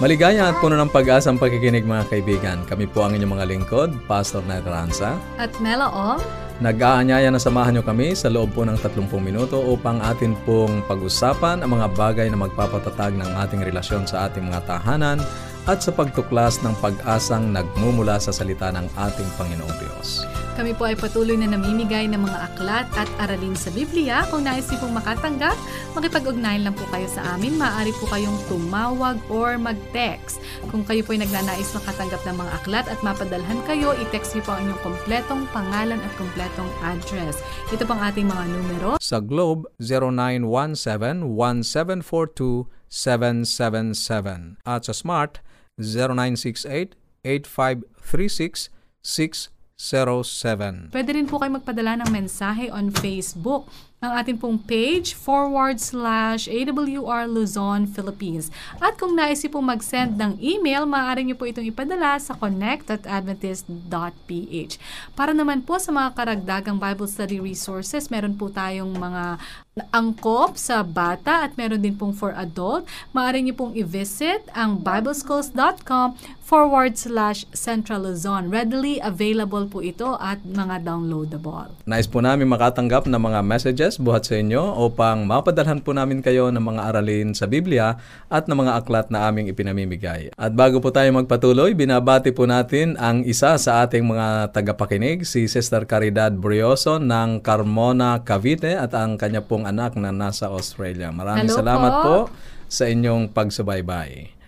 Maligaya at puno ng pag-asang pagkikinig mga kaibigan. Kami po ang inyong mga lingkod, Pastor Nat Ranza. At Mela O. Nag-aanyaya na samahan nyo kami sa loob po ng 30 minuto upang atin pong pag-usapan ang mga bagay na magpapatatag ng ating relasyon sa ating mga tahanan at sa pagtuklas ng pag-asang nagmumula sa salita ng ating Panginoong Diyos. Kami po ay patuloy na namimigay ng mga aklat at aralin sa Biblia. Kung nais niyo pong makatanggap, makipag-ugnayan lang po kayo sa amin. Maaari po kayong tumawag or mag-text. Kung kayo po ay nagnanais makatanggap ng mga aklat at mapadalhan kayo, i-text niyo po ang inyong kompletong pangalan at kompletong address. Ito pang ating mga numero. Sa Globe, 0917-1742-777 at sa Smart, 0968-8536-607. Pwede rin po kayo magpadala ng mensahe on Facebook ang ating pong page forward slash AWR Luzon, Philippines. At kung nais po mag-send ng email, maaari niyo po itong ipadala sa connect at adventist.ph. Para naman po sa mga karagdagang Bible study resources, meron po tayong mga angkop sa bata at meron din pong for adult. Maaari niyo pong i-visit ang bibleschools.com forward slash Central Luzon. Readily available po ito at mga downloadable. Nice po namin makatanggap ng mga messages Diyos buhat sa inyo upang mapadalhan po namin kayo ng mga aralin sa Biblia at ng mga aklat na aming ipinamimigay. At bago po tayo magpatuloy, binabati po natin ang isa sa ating mga tagapakinig, si Sister Caridad Brioso ng Carmona, Cavite at ang kanya pong anak na nasa Australia. Maraming Hello salamat po. po sa inyong pagsubaybay.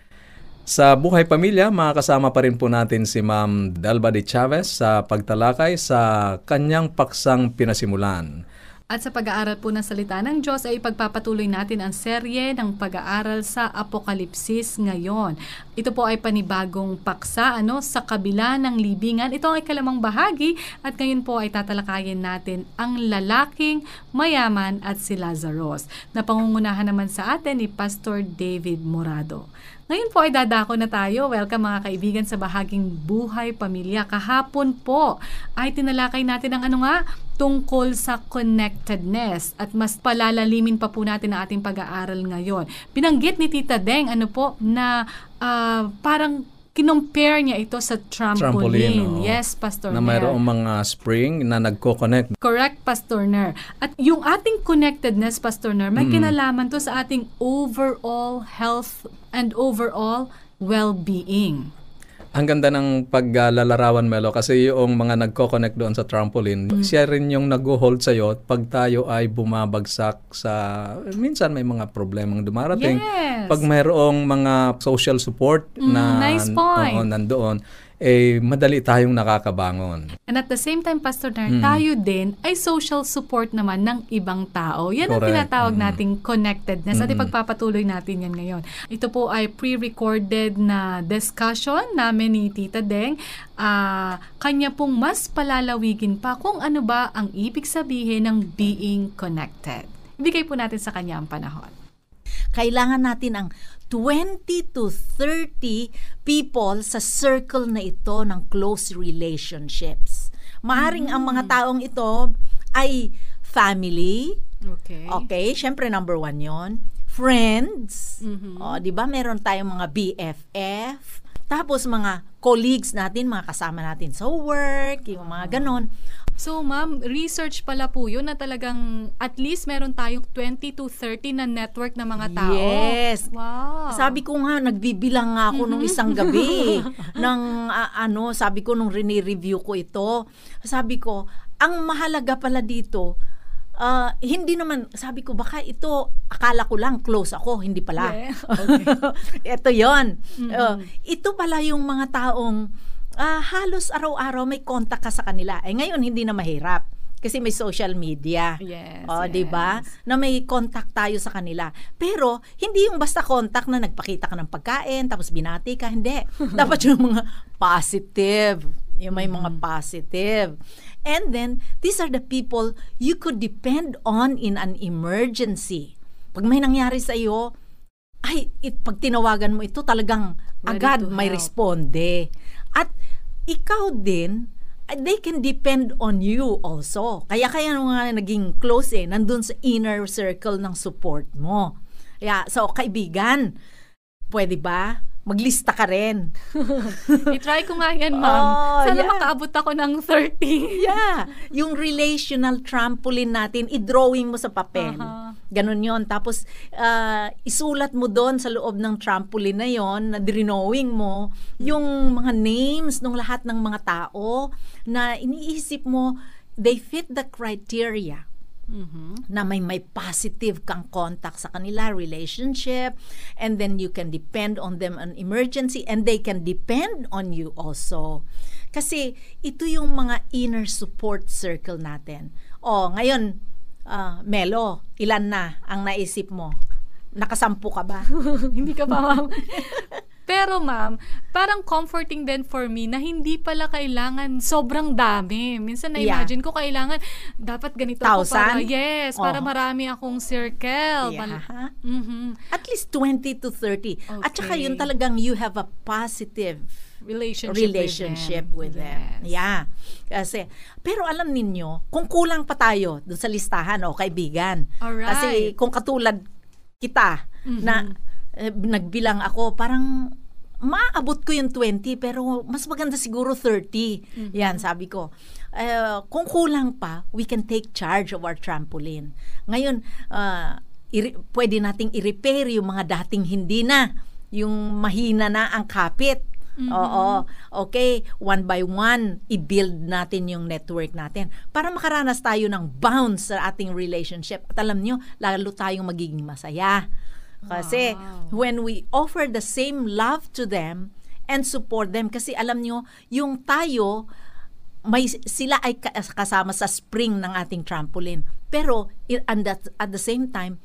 Sa Buhay Pamilya, makakasama pa rin po natin si Ma'am Dalba de Chavez sa pagtalakay sa kanyang paksang pinasimulan. At sa pag-aaral po ng salita ng Diyos ay ipagpapatuloy natin ang serye ng pag-aaral sa Apokalipsis ngayon. Ito po ay panibagong paksa ano, sa kabila ng libingan. Ito ay kalamang bahagi at ngayon po ay tatalakayin natin ang lalaking mayaman at si Lazarus. Napangungunahan naman sa atin ni Pastor David Morado. Ngayon po ay dadako na tayo. Welcome mga kaibigan sa bahaging Buhay Pamilya. Kahapon po ay tinalakay natin ang ano nga, tungkol sa connectedness at mas palalalimin pa po natin ang ating pag-aaral ngayon. Binanggit ni Tita Deng ano po na uh, parang kinompare niya ito sa trampoline. Trampoline, oo. yes, Pastor na Ner. mayroong mga spring na nagko-connect. Correct, Pastor Ner. At yung ating connectedness, Pastor Ner, may kinalaman to sa ating overall health and overall well-being. Ang ganda ng paglalarawan, Melo, kasi yung mga nagko-connect doon sa trampoline, Mm. siya rin yung nag-hold sa'yo pag tayo ay bumabagsak sa... Minsan may mga problemang dumarating. Yes. Pag mayroong mga social support Mm, na nice point. oo, nandoon, eh madali tayong nakakabangon. And at the same time, Pastor Ner, tayo din ay social support naman ng ibang tao. Yan ang Correct. tinatawag Mm. nating connectedness at ipagpapatuloy natin yan ngayon. Ito po ay pre-recorded na discussion namin ni Tita Deng. Ah, kanya pong mas palalawigin pa kung ano ba ang ibig sabihin ng being connected. Ibigay po natin sa kanya ang panahon. kailangan natin ang 20 to 30 people sa circle na ito ng close relationships. Maaring ang mga taong ito ay family, Okay. okay, syempre number one yon friends, Mhm. o, di ba meron tayong mga BFF, tapos mga colleagues natin, mga kasama natin sa work, yung mga ganon. So, ma'am, research pala po yun na talagang at least meron tayong 20 to 30 na network na mga tao. Yes. Wow. Sabi ko nga, nagbibilang nga ako nung isang gabi ng ah, ano, sabi ko nung rini-review ko ito, sabi ko, ang mahalaga pala dito, ah, hindi naman, sabi ko, baka ito, akala ko lang, close ako, hindi pala. Yeah. ito yon Uh, ito pala yung mga taong ah, halos araw-araw may contact ka sa kanila. Eh ngayon, hindi na mahirap. Kasi may social media. Yes. O, yes. 'di ba? Na may contact tayo sa kanila. Pero hindi yung basta contact na nagpakita ka ng pagkain tapos binati ka, hindi. Dapat yung mga positive, yung may mga positive. And then these are the people you could depend on in an emergency. Pag may nangyari sa iyo, ay it, pag tinawagan mo ito talagang Ready agad may help. responde. At ikaw din, they can depend on you also. Kaya kaya nung nga naging close eh, nandun sa inner circle ng support mo. Kaya, so kaibigan, pwede ba? Maglista ka rin. I-try ko nga yan, ma'am. Oh, Sana yeah. makaabot ako ng 30. Yeah. Yung relational trampoline natin, i-drawing mo sa papel. Aha. Ganon yon Tapos, ah, isulat mo doon sa loob ng trampoline na yon na drawing mo, yung mga names ng lahat ng mga tao na iniisip mo, they fit the criteria Mhm. na may may positive kang contact sa kanila, relationship, and then you can depend on them on emergency and they can depend on you also. Kasi ito yung mga inner support circle natin. Oh, ngayon, ah, Melo, ilan na ang naisip mo? Nakasampu ka ba? hindi ka pa, ma'am. Pero ma'am, parang comforting din for me na hindi pala kailangan sobrang dami. Minsan na-imagine ko kailangan dapat ganito ako para, Thousand? yes, para Oh. marami akong circle. Yeah. Mhm. At least 20 to 30. At saka Okay. yun talagang you have a positive Relationship, relationship with them. Yes. Yeah. Kasi, pero alam ninyo, kung kulang pa tayo dun sa listahan o kaibigan. Alright. Kasi kung katulad kita na eh, nagbilang ako, parang maabot ko yung 20 pero mas maganda siguro 30. Yan, sabi ko. Eh, kung kulang pa, we can take charge of our trampoline. Ngayon, ah, iri- pwede nating i-repair yung mga dating hindi na, yung mahina na ang kapit. Oo. Okay, one by one, i-build natin yung network natin para makaranas tayo ng bounce sa ating relationship. At alam nyo, lalo tayong magiging masaya. Kasi Wow. when we offer the same love to them and support them, kasi alam nyo, yung tayo, may sila ay ka- kasama sa spring ng ating trampoline. Pero and that, at the same time,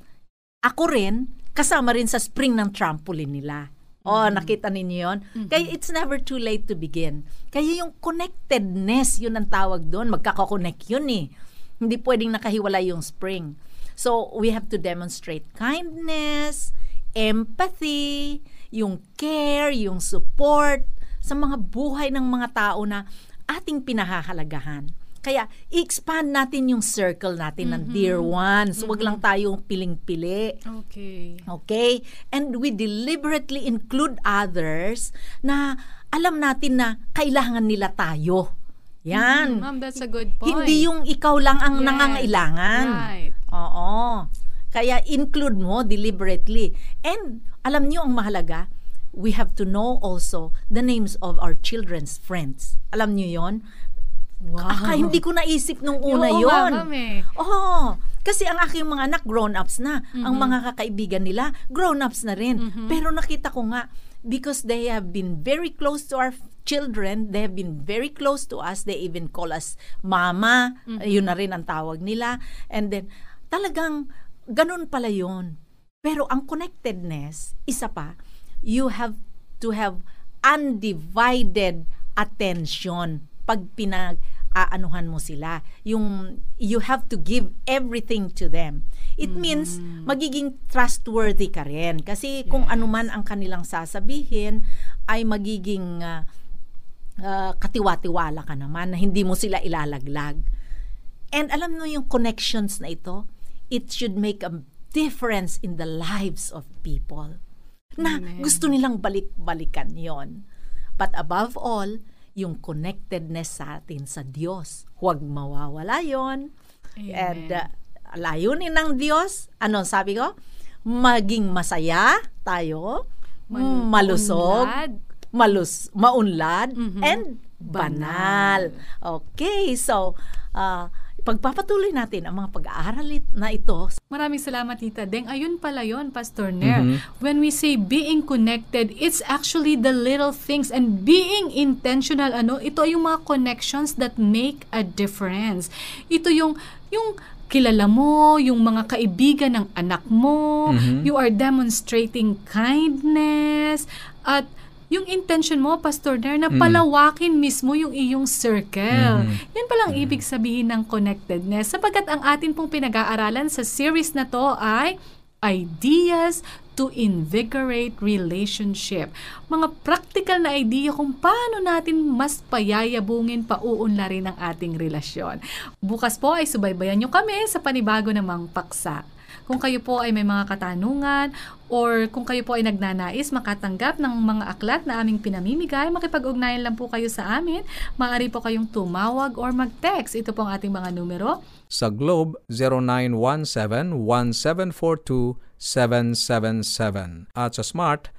ako rin kasama rin sa spring ng trampoline nila. Oh, nakita ninyo yun? Kaya it's never too late to begin. Kaya yung connectedness, yun ang tawag doon. Magkakakonect yun eh. Hindi pwedeng nakahiwala yung spring. So, we have to demonstrate kindness, empathy, yung care, yung support sa mga buhay ng mga tao na ating pinahahalagahan. Kaya, i-expand natin yung circle natin ng dear ones. Huwag lang tayong piling-pili. Okay. Okay? And we deliberately include others na alam natin na kailangan nila tayo. Yan. Mm, Ma'am, that's a good point. Hindi yung ikaw lang ang Yes. nangangailangan. Right. Oo. Kaya include mo deliberately. And alam niyo ang mahalaga, we have to know also the names of our children's friends. Alam niyo yon? Wow. Aka, hindi ko naisip nung una Oo yon. eh. Oo. Kasi ang aking mga anak, grown-ups na. Ang Mm-hmm. mga kakaibigan nila, grown-ups na rin. Pero nakita ko nga, because they have been very close to our children, they have been very close to us, they even call us mama, Mm-hmm. yun na rin ang tawag nila. And then, talagang, ganun pala yun. Pero ang connectedness, isa pa, you have to have undivided attention pag pinag aanuhan mo sila. Yung you have to give everything to them. It means magiging trustworthy ka rin kasi kung Yes. ano man ang kanilang sasabihin ay magiging ah, ah, katiwa-tiwala ka naman na hindi mo sila ilalaglag. And alam mo yung connections na ito, it should make a difference in the lives of people. Na Amen. gusto nilang balik-balikan yon. But above all, yung connectedness sa atin sa Diyos. Huwag mawawala yon. Amen. And uh, layunin ng Diyos, ano sabi ko? Maging masaya tayo, Malu- malusog, unlad. malus, maunlad, Mhm. and banal. Okay, so, uh, pagpapatuloy natin ang mga pag-aaral na ito Maraming salamat, Tita Deng. Ayun pala yon Pastor Nair. Mhm. When we say being connected, it's actually the little things and being intentional. Ano, ito yung mga connections that make a difference. Ito yung, yung kilala mo, yung mga kaibigan ng anak mo, Mhm. you are demonstrating kindness, at yung intention mo, Pastor Nair, na Mm. palawakin mismo yung iyong circle. Mhm. Yan palang ibig sabihin ng connectedness sapagkat ang atin pong pinag-aaralan sa series na to ay ideas to invigorate relationship. Mga practical na idea kung paano natin mas payayabungin, pauunlarin ang ating relasyon. Bukas po ay subaybayan nyo kami sa panibago namang paksa. Kung kayo po ay may mga katanungan or kung kayo po ay nagnanais makatanggap ng mga aklat na aming pinamimigay, makipag-ugnayan lang po kayo sa amin. Maaari po kayong tumawag or mag-text. Ito po ang ating mga numero. Sa Globe, 0917-1742-777. At sa Smart,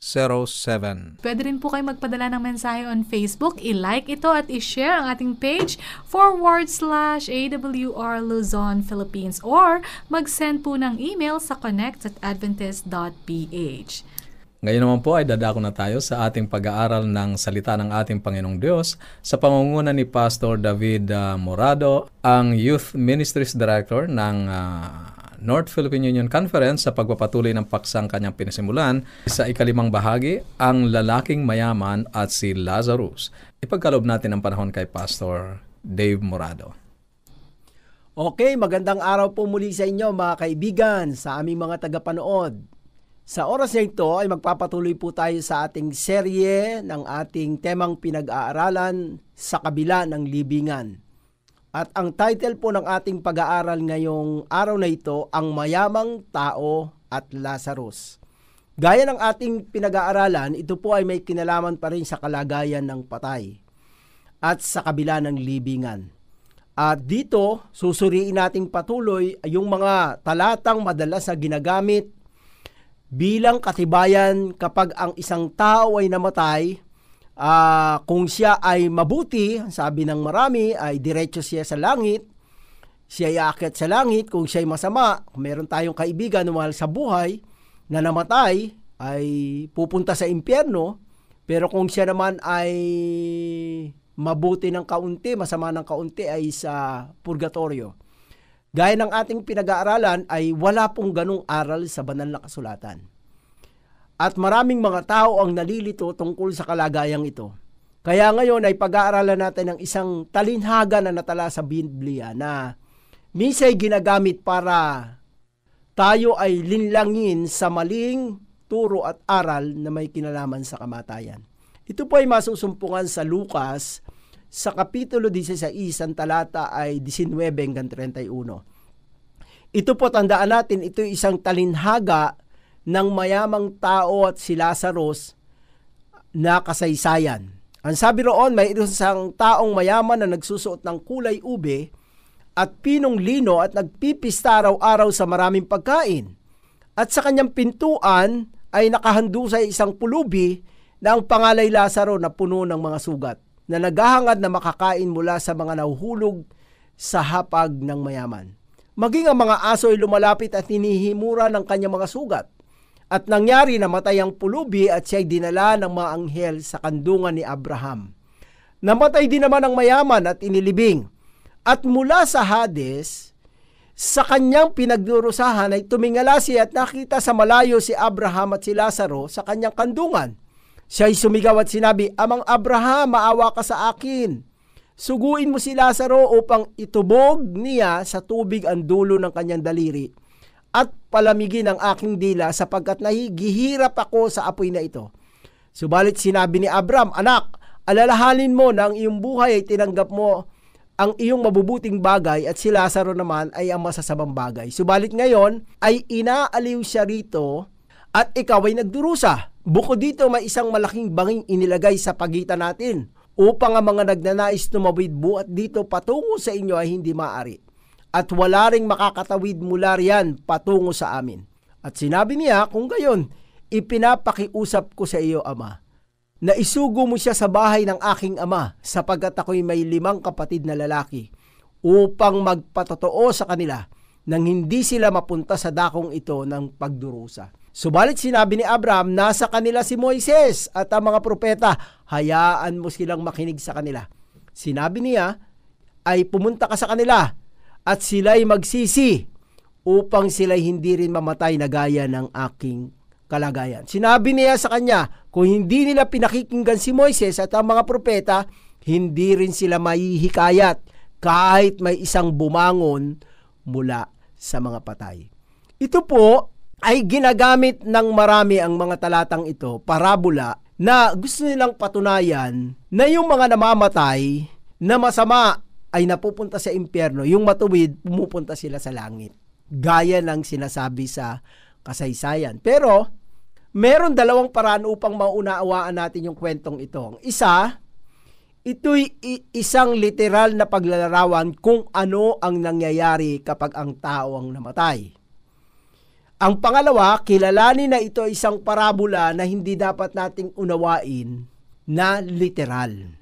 0968-8536-607. Pwede rin po kayo magpadala ng mensahe on Facebook. I-like ito at i-share ang ating page forward slash AWR Luzon, Philippines or mag-send po ng email sa connect at adventist.ph. Ngayon naman po ay dadako na tayo sa ating pag-aaral ng salita ng ating Panginoong Diyos sa pangunguna ni Pastor David ah, Morado, ang Youth Ministries Director ng ah, North Philippine Union Conference sa pagpapatuloy ng paksang kanyang pinasimulan sa ikalimang bahagi, ang lalaking mayaman at si Lazarus. Ipagkalob natin ang panahon kay Pastor Dave Morado. Okay, magandang araw po muli sa inyo mga kaibigan, sa aming mga tagapanood. Sa oras na ito ay magpapatuloy po tayo sa ating serye ng ating temang pinag-aaralan sa kabila ng libingan. At ang title po ng ating pag-aaral ngayong araw na ito, Ang Mayamang Tao at Lazarus. Gaya ng ating pinag-aaralan, ito po ay may kinalaman pa rin sa kalagayan ng patay at sa kabila ng libingan. At dito, susuriin nating patuloy yung mga talatang madalas na ginagamit bilang katibayan kapag ang isang tao ay namatay, ah, kung siya ay mabuti, sabi ng marami, ay diretso siya sa langit, siya ay aakyat sa langit, kung siya ay masama, meron tayong kaibigan na mahal sa buhay, na namatay, ay pupunta sa impyerno, pero kung siya naman ay mabuti ng kaunti, masama ng kaunti ay sa purgatorio. Gaya ng ating pinag-aaralan ay wala pong ganong aral sa banal na kasulatan. At maraming mga tao ang nalilito tungkol sa kalagayang ito. Kaya ngayon ay pag-aaralan natin ng isang talinhaga na natala sa Biblia na misay ginagamit para tayo ay linlangin sa maling turo at aral na may kinalaman sa kamatayan. Ito po ay masusumpungan sa Lucas sa Kapitulo 16, ang talata ay 19 hanggang 31. Ito po tandaan natin, ito isang talinhaga ng mayamang tao at si Lazarus na kasaysayan. Ang sabi roon, may isang taong mayaman na nagsusuot ng kulay ube at pinong lino at nagpipista araw-araw sa maraming pagkain. At sa kanyang pintuan ay nakahandusay isang pulubi na ang pangalay Lazaro na puno ng mga sugat na naghahangad na makakain mula sa mga nahuhulog sa hapag ng mayaman. Maging ang mga aso ay lumalapit at hinihimura ng kanyang mga sugat. At nangyari na matay ang pulubi at siya'y dinala ng mga anghel sa kandungan ni Abraham. Namatay din naman ang mayaman at inilibing. At mula sa Hades, sa kanyang pinagdurusahan ay tumingala siya at nakita sa malayo si Abraham at si Lazaro sa kanyang kandungan. Siya'y sumigaw at sinabi, Amang Abraham, maawa ka sa akin. Suguin mo si Lazaro upang itubog niya sa tubig ang dulo ng kanyang daliri at palamigin ang aking dila sapagkat nahigihirap ako sa apoy na ito. Subalit sinabi ni Abram, Anak, alalahanin mo na ang iyong buhay ay tinanggap mo ang iyong mabubuting bagay at si Lazaro naman ay ang masasamang bagay. Subalit ngayon ay inaaliw siya rito at ikaw ay nagdurusa. Bukod dito may isang malaking banging inilagay sa pagitan natin upang ang mga nagnanais tumawid buat dito patungo sa inyo ay hindi maaari. At wala ring makakatawid mula riyan patungo sa amin. At sinabi niya, kung gayon, ipinapakiusap ko sa iyo, Ama. na isugo mo siya sa bahay ng aking ama sapagkat ako'y may limang kapatid na lalaki upang magpatotoo sa kanila nang hindi sila mapunta sa dakong ito ng pagdurusa. Subalit sinabi ni Abraham, nasa kanila si Moises at ang mga propeta, hayaan mo silang makinig sa kanila. Sinabi niya, ay pumunta ka sa kanila at sila'y magsisi upang sila'y hindi rin mamatay na gaya ng aking kalagayan. Sinabi niya sa kanya, kung hindi nila pinakikinggan si Moises at ang mga propeta, hindi rin sila mahihikayat kahit may isang bumangon mula sa mga patay. Ito po ay ginagamit ng marami ang mga talatang ito, parabola, na gusto nilang patunayan na yung mga namamatay na masama ay napupunta sa impyerno, yung matuwid pumupunta sila sa langit. Gaya ng sinasabi sa kasaysayan. Pero, meron dalawang paraan upang maunaawaan natin yung kwentong ito. Isa, ito'y isang literal na paglalarawan kung ano ang nangyayari kapag ang tao ang namatay. Ang pangalawa, kilalanin na ito isang parabola na hindi dapat nating unawain na literal.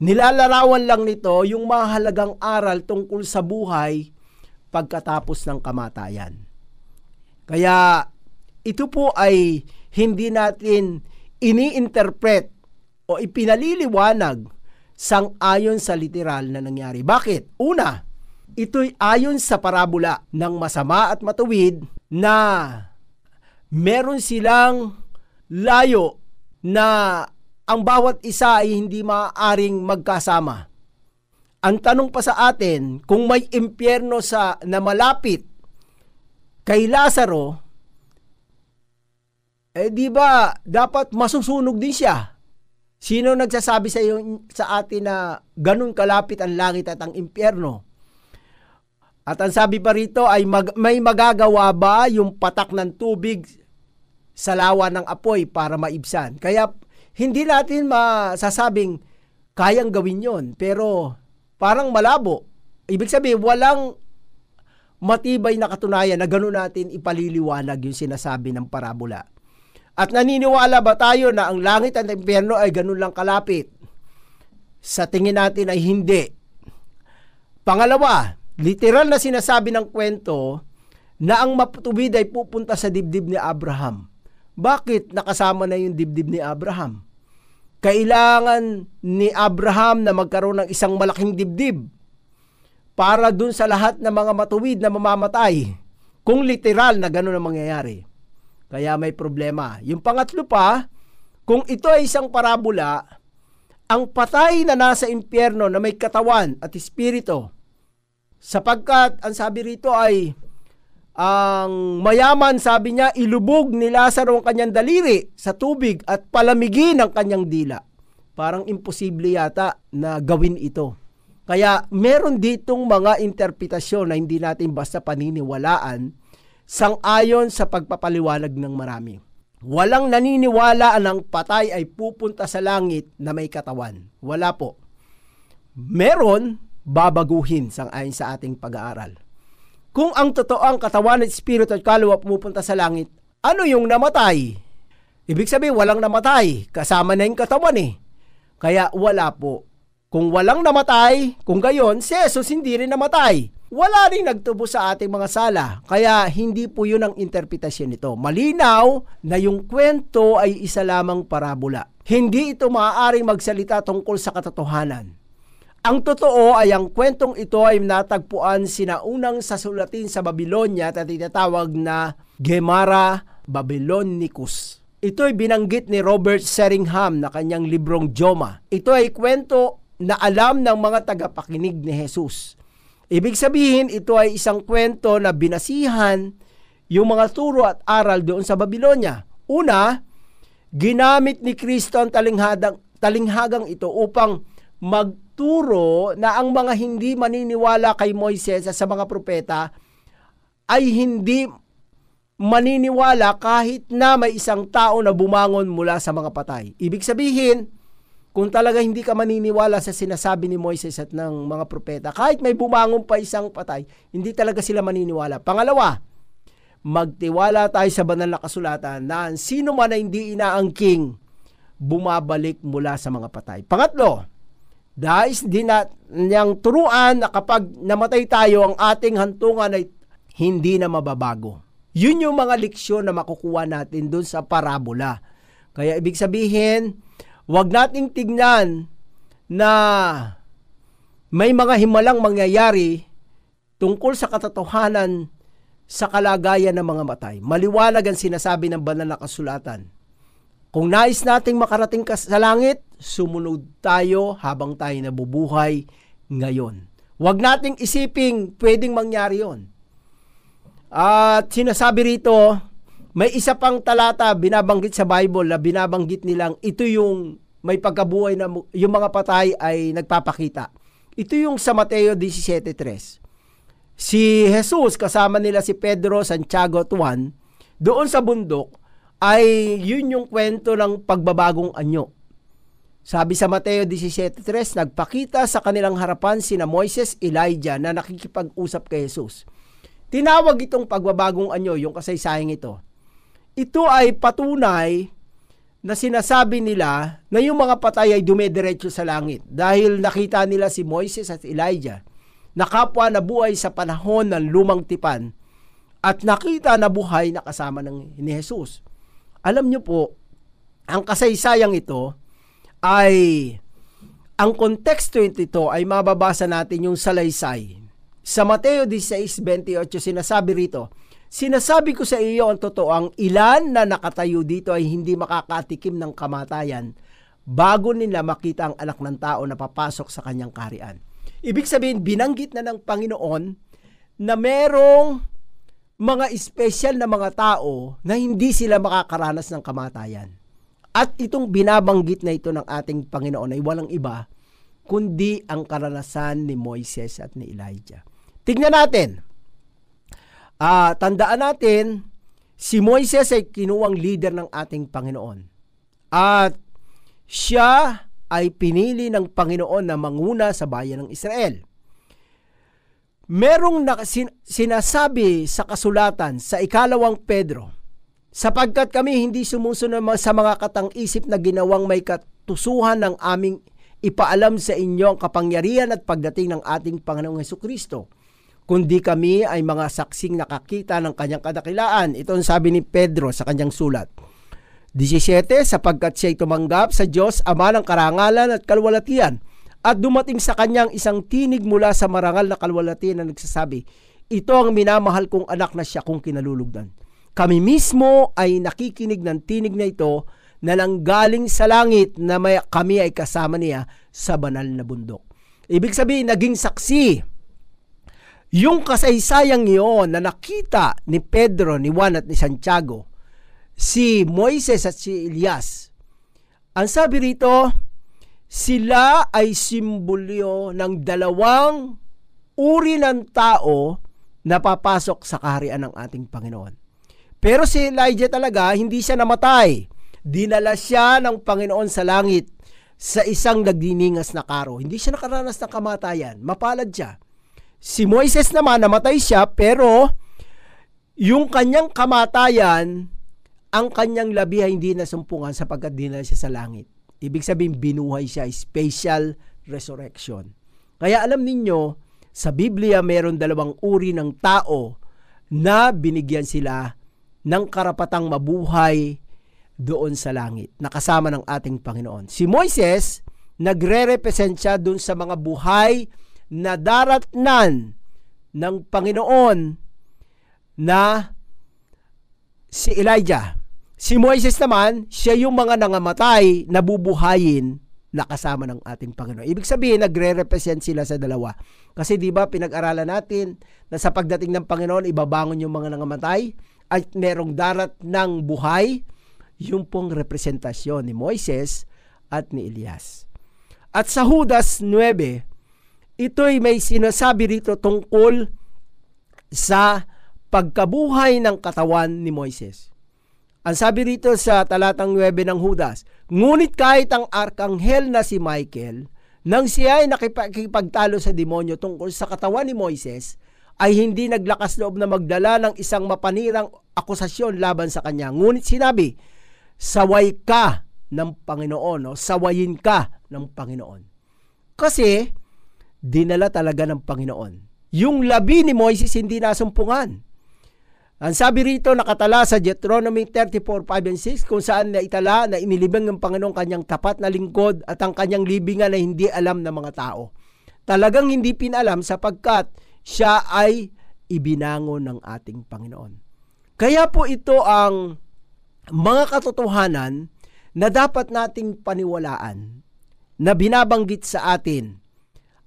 Nilalarawan lang nito yung mahalagang aral tungkol sa buhay pagkatapos ng kamatayan. Kaya ito po ay hindi natin ini-interpret o ipinaliliwanag sang-ayon sa literal na nangyari. Bakit? Una, ito'y ayon sa parabola ng masama at matuwid na meron silang layo na ang bawat isa ay hindi maaaring magkasama. Ang tanong pa sa atin, kung may impyerno sa na malapit kay Lazaro, eh di ba dapat masusunog din siya? Sino nagsasabi sa iyo sa atin na ganun kalapit ang langit at ang impyerno? At ang sabi pa rito ay mag, may magagawa ba yung patak ng tubig sa lawa ng apoy para maibsan? Kaya hindi natin masasabing kayang gawin yon pero parang malabo. Ibig sabihin, walang matibay na katunayan na gano'n natin ipaliliwanag yung sinasabi ng parabola. At naniniwala ba tayo na ang langit at impyerno ay ganun lang kalapit? Sa tingin natin ay hindi. Pangalawa, literal na sinasabi ng kwento na ang matuwid ay pupunta sa dibdib ni Abraham. Bakit nakasama na yung dibdib ni Abraham? Kailangan ni Abraham na magkaroon ng isang malaking dibdib para dun sa lahat ng mga matuwid na mamamatay kung literal na gano'n ang mangyayari. Kaya may problema. Yung pangatlo pa, kung ito ay isang parabola, ang patay na nasa impyerno na may katawan at espiritu, sapagkat ang sabi rito ay ang mayaman, sabi niya, ilubog ni Lazaro ang kanyang daliri sa tubig at palamigin ang kanyang dila. Parang imposible yata na gawin ito. Kaya meron ditong mga interpretasyon na hindi natin basta paniniwalaan sang-ayon sa pagpapaliwanag ng marami. Walang naniniwala ang patay ay pupunta sa langit na may katawan. Wala po. Meron, babaguhin sang-ayon sa ating pag-aaral. Kung ang totoo ang katawan at espiritu at kaluluwa pumupunta sa langit, ano yung namatay? Ibig sabihin, walang namatay. Kasama na yung katawan eh. Kaya wala po. Kung walang namatay, kung gayon, si Jesus hindi rin namatay wala rin nagtubo sa ating mga sala. Kaya hindi po yun ang interpretasyon nito. Malinaw na yung kwento ay isa lamang parabola. Hindi ito maaaring magsalita tungkol sa katotohanan. Ang totoo ay ang kwentong ito ay natagpuan sinaunang sa sulatin sa Babylonia at tinatawag na Gemara Babylonicus. Ito ay binanggit ni Robert Seringham na kanyang librong Joma. Ito ay kwento na alam ng mga tagapakinig ni Jesus Ibig sabihin, ito ay isang kwento na binasihan yung mga turo at aral doon sa Babylonia. Una, ginamit ni Kristo ang talinghagang, talinghagang ito upang magturo na ang mga hindi maniniwala kay Moises sa mga propeta ay hindi maniniwala kahit na may isang tao na bumangon mula sa mga patay. Ibig sabihin, kung talaga hindi ka maniniwala sa sinasabi ni Moises at ng mga propeta, kahit may bumangon pa isang patay, hindi talaga sila maniniwala. Pangalawa, magtiwala tayo sa banal na kasulatan na sino man na hindi inaangking bumabalik mula sa mga patay. Pangatlo, dahil di na niyang turuan na kapag namatay tayo, ang ating hantungan ay hindi na mababago. Yun yung mga leksyon na makukuha natin dun sa parabola. Kaya ibig sabihin, wag nating tignan na may mga himalang mangyayari tungkol sa katotohanan sa kalagayan ng mga matay. Maliwanag ang sinasabi ng banal na kasulatan kung nais nating makarating ka sa langit, sumunod tayo habang tayo nabubuhay ngayon. Huwag nating isiping pwedeng mangyari yon. At sinasabi rito, may isa pang talata binabanggit sa Bible na binabanggit nilang ito yung may pagkabuhay na yung mga patay ay nagpapakita. Ito yung sa Mateo 17.3. Si Jesus kasama nila si Pedro, Santiago at Juan doon sa bundok ay yun yung kwento ng pagbabagong anyo. Sabi sa Mateo 17.3, nagpakita sa kanilang harapan sina Moises, Elijah na nakikipag-usap kay Jesus. Tinawag itong pagbabagong anyo, yung kasaysayang ito. Ito ay patunay na sinasabi nila na yung mga patay ay dumediretso sa langit dahil nakita nila si Moises at Elijah na kapwa na buhay sa panahon ng lumang tipan at nakita na buhay na kasama ng ni Jesus. Alam niyo po, ang kasaysayang ito ay ang konteksto ito ay mababasa natin yung salaysay. Sa Mateo 16:28 sinasabi rito, Sinasabi ko sa iyo ang totoo, ang ilan na nakatayo dito ay hindi makakatikim ng kamatayan bago nila makita ang anak ng tao na papasok sa kanyang kaharian. Ibig sabihin, binanggit na ng Panginoon na merong mga espesyal na mga tao na hindi sila makakaranas ng kamatayan. At itong binabanggit na ito ng ating Panginoon ay walang iba kundi ang karanasan ni Moises at ni Elijah. Tingnan natin. Uh, tandaan natin, si Moises ay kinuwang leader ng ating Panginoon. At siya ay pinili ng Panginoon na manguna sa bayan ng Israel merong na, sin, sinasabi sa kasulatan sa ikalawang Pedro, sapagkat kami hindi sumusunod sa mga katang-isip na ginawang may katusuhan ng aming ipaalam sa inyo ang kapangyarihan at pagdating ng ating Panginoong Heso Kristo, kundi kami ay mga saksing nakakita ng kanyang kadakilaan. Ito ang sabi ni Pedro sa kanyang sulat. 17, sapagkat siya tumanggap sa Diyos, Ama ng karangalan at kalwalatian, at dumating sa kanyang isang tinig mula sa marangal na kalwalati na nagsasabi, ito ang minamahal kong anak na siya kong kinalulugdan. Kami mismo ay nakikinig ng tinig na ito na nanggaling sa langit na may, kami ay kasama niya sa banal na bundok. Ibig sabihin, naging saksi. Yung kasaysayang iyon na nakita ni Pedro, ni Juan at ni Santiago, si Moises at si Elias, ang sabi rito, sila ay simbolyo ng dalawang uri ng tao na papasok sa kaharian ng ating Panginoon. Pero si Elijah talaga, hindi siya namatay. Dinala siya ng Panginoon sa langit sa isang nagdiningas na karo. Hindi siya nakaranas ng kamatayan. Mapalad siya. Si Moises naman, namatay siya, pero yung kanyang kamatayan, ang kanyang labi ay hindi nasumpungan sapagkat dinala siya sa langit. Ibig sabihin, binuhay siya, special resurrection. Kaya alam ninyo, sa Biblia mayroon dalawang uri ng tao na binigyan sila ng karapatang mabuhay doon sa langit, nakasama ng ating Panginoon. Si Moises, nagre-represent siya doon sa mga buhay na daratnan ng Panginoon na si Elijah. Si Moises naman, siya yung mga nangamatay na bubuhayin na kasama ng ating Panginoon. Ibig sabihin, nagre-represent sila sa dalawa. Kasi di ba pinag-aralan natin na sa pagdating ng Panginoon, ibabangon yung mga nangamatay at merong darat ng buhay, yung pong representasyon ni Moises at ni Elias. At sa Judas 9, ito'y may sinasabi rito tungkol sa pagkabuhay ng katawan ni Moises. Ang sabi rito sa talatang 9 ng Judas, Ngunit kahit ang arkanghel na si Michael, nang siya ay nakipagtalo sa demonyo tungkol sa katawan ni Moises, ay hindi naglakas loob na magdala ng isang mapanirang akusasyon laban sa kanya. Ngunit sinabi, Saway ka ng Panginoon, no? sawayin ka ng Panginoon. Kasi, dinala talaga ng Panginoon. Yung labi ni Moises hindi nasumpungan. Ang sabi rito nakatala sa Deuteronomy 34, 5 and 6 kung saan na itala na inilibing ng Panginoon kanyang tapat na lingkod at ang kanyang libingan na hindi alam ng mga tao. Talagang hindi pinalam sapagkat siya ay ibinango ng ating Panginoon. Kaya po ito ang mga katotohanan na dapat nating paniwalaan na binabanggit sa atin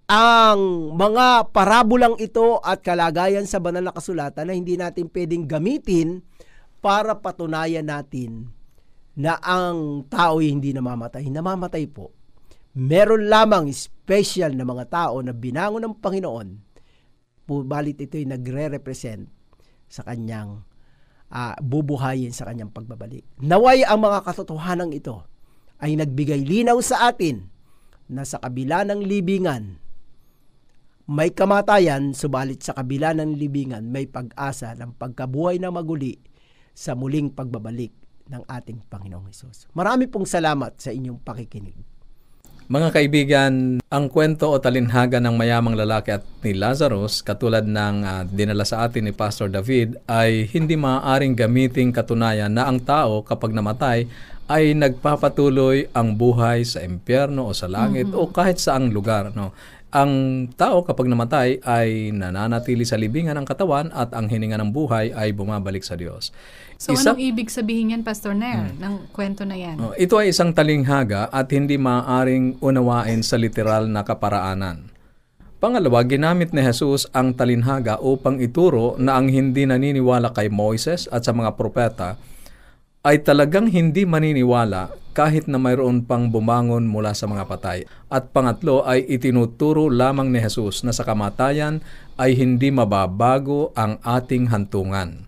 ang mga parabolang ito at kalagayan sa banal na kasulatan na hindi natin pwedeng gamitin para patunayan natin na ang tao ay hindi namamatay. Namamatay po. Meron lamang special na mga tao na binangon ng Panginoon, balit ito ay nagre-represent sa kanyang uh, bubuhayin sa kanyang pagbabalik. Naway ang mga katotohanan ito ay nagbigay linaw sa atin na sa kabila ng libingan, may kamatayan, subalit sa kabila ng libingan, may pag-asa ng pagkabuhay na maguli sa muling pagbabalik ng ating Panginoong Hesus. Marami pong salamat sa inyong pakikinig. Mga kaibigan, ang kwento o talinhaga ng mayamang lalaki at ni Lazarus, katulad ng uh, dinala sa atin ni Pastor David, ay hindi maaaring gamiting katunayan na ang tao kapag namatay ay nagpapatuloy ang buhay sa impyerno o sa langit mm-hmm. o kahit saang lugar. No? Ang tao kapag namatay ay nananatili sa libingan ng katawan at ang hininga ng buhay ay bumabalik sa Diyos. So Isa, anong ibig sabihin yan, Pastor Nair, hmm. ng kwento na yan? Oh, ito ay isang talinghaga at hindi maaaring unawain sa literal na kaparaanan. Pangalawa, ginamit ni Jesus ang talinhaga upang ituro na ang hindi naniniwala kay Moises at sa mga propeta ay talagang hindi maniniwala kahit na mayroon pang bumangon mula sa mga patay. At pangatlo ay itinuturo lamang ni Jesus na sa kamatayan ay hindi mababago ang ating hantungan.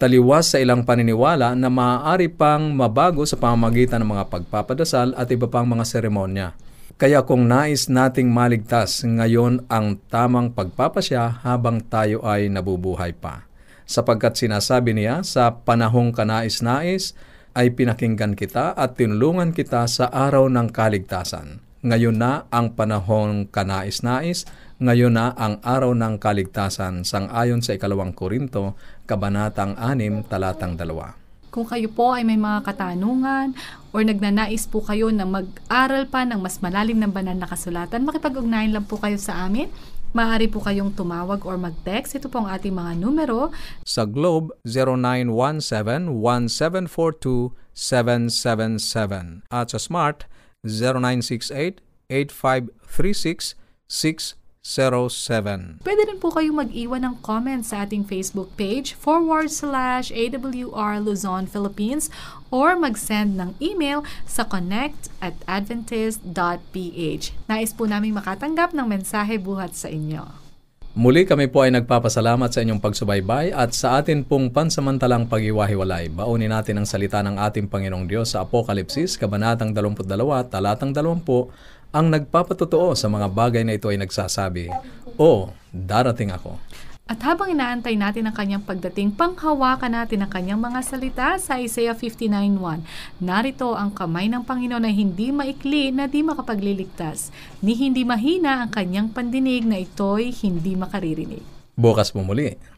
Taliwas sa ilang paniniwala na maaari pang mabago sa pamamagitan ng mga pagpapadasal at iba pang mga seremonya. Kaya kung nais nating maligtas ngayon ang tamang pagpapasya habang tayo ay nabubuhay pa sapagkat sinasabi niya sa panahong kanais-nais ay pinakinggan kita at tinulungan kita sa araw ng kaligtasan. Ngayon na ang panahong kanais-nais, ngayon na ang araw ng kaligtasan sang-ayon sa ikalawang Korinto, Kabanatang 6, Talatang 2. Kung kayo po ay may mga katanungan or nagnanais po kayo na mag-aral pa ng mas malalim ng banal na kasulatan, makipag-ugnayan lang po kayo sa amin Maaari po kayong tumawag or mag-text. Ito po ang ating mga numero. Sa Globe, 0917-1742-777. At sa Smart, 0968-8536-607. 07. Pwede rin po kayong mag-iwan ng comment sa ating Facebook page forward slash AWR Luzon, Philippines or mag-send ng email sa connect at adventist.ph. Nais po namin makatanggap ng mensahe buhat sa inyo. Muli kami po ay nagpapasalamat sa inyong pagsubaybay at sa atin pong pansamantalang pag-iwahiwalay. Baunin natin ang salita ng ating Panginoong Diyos sa Apokalipsis, Kabanatang 22, Talatang 20, ang nagpapatotoo sa mga bagay na ito ay nagsasabi, O, darating ako. At habang inaantay natin ang kanyang pagdating, panghawakan natin ang kanyang mga salita sa Isaiah 59.1. Narito ang kamay ng Panginoon na hindi maikli na di makapagliligtas, ni hindi mahina ang kanyang pandinig na ito'y hindi makaririnig. Bukas mo muli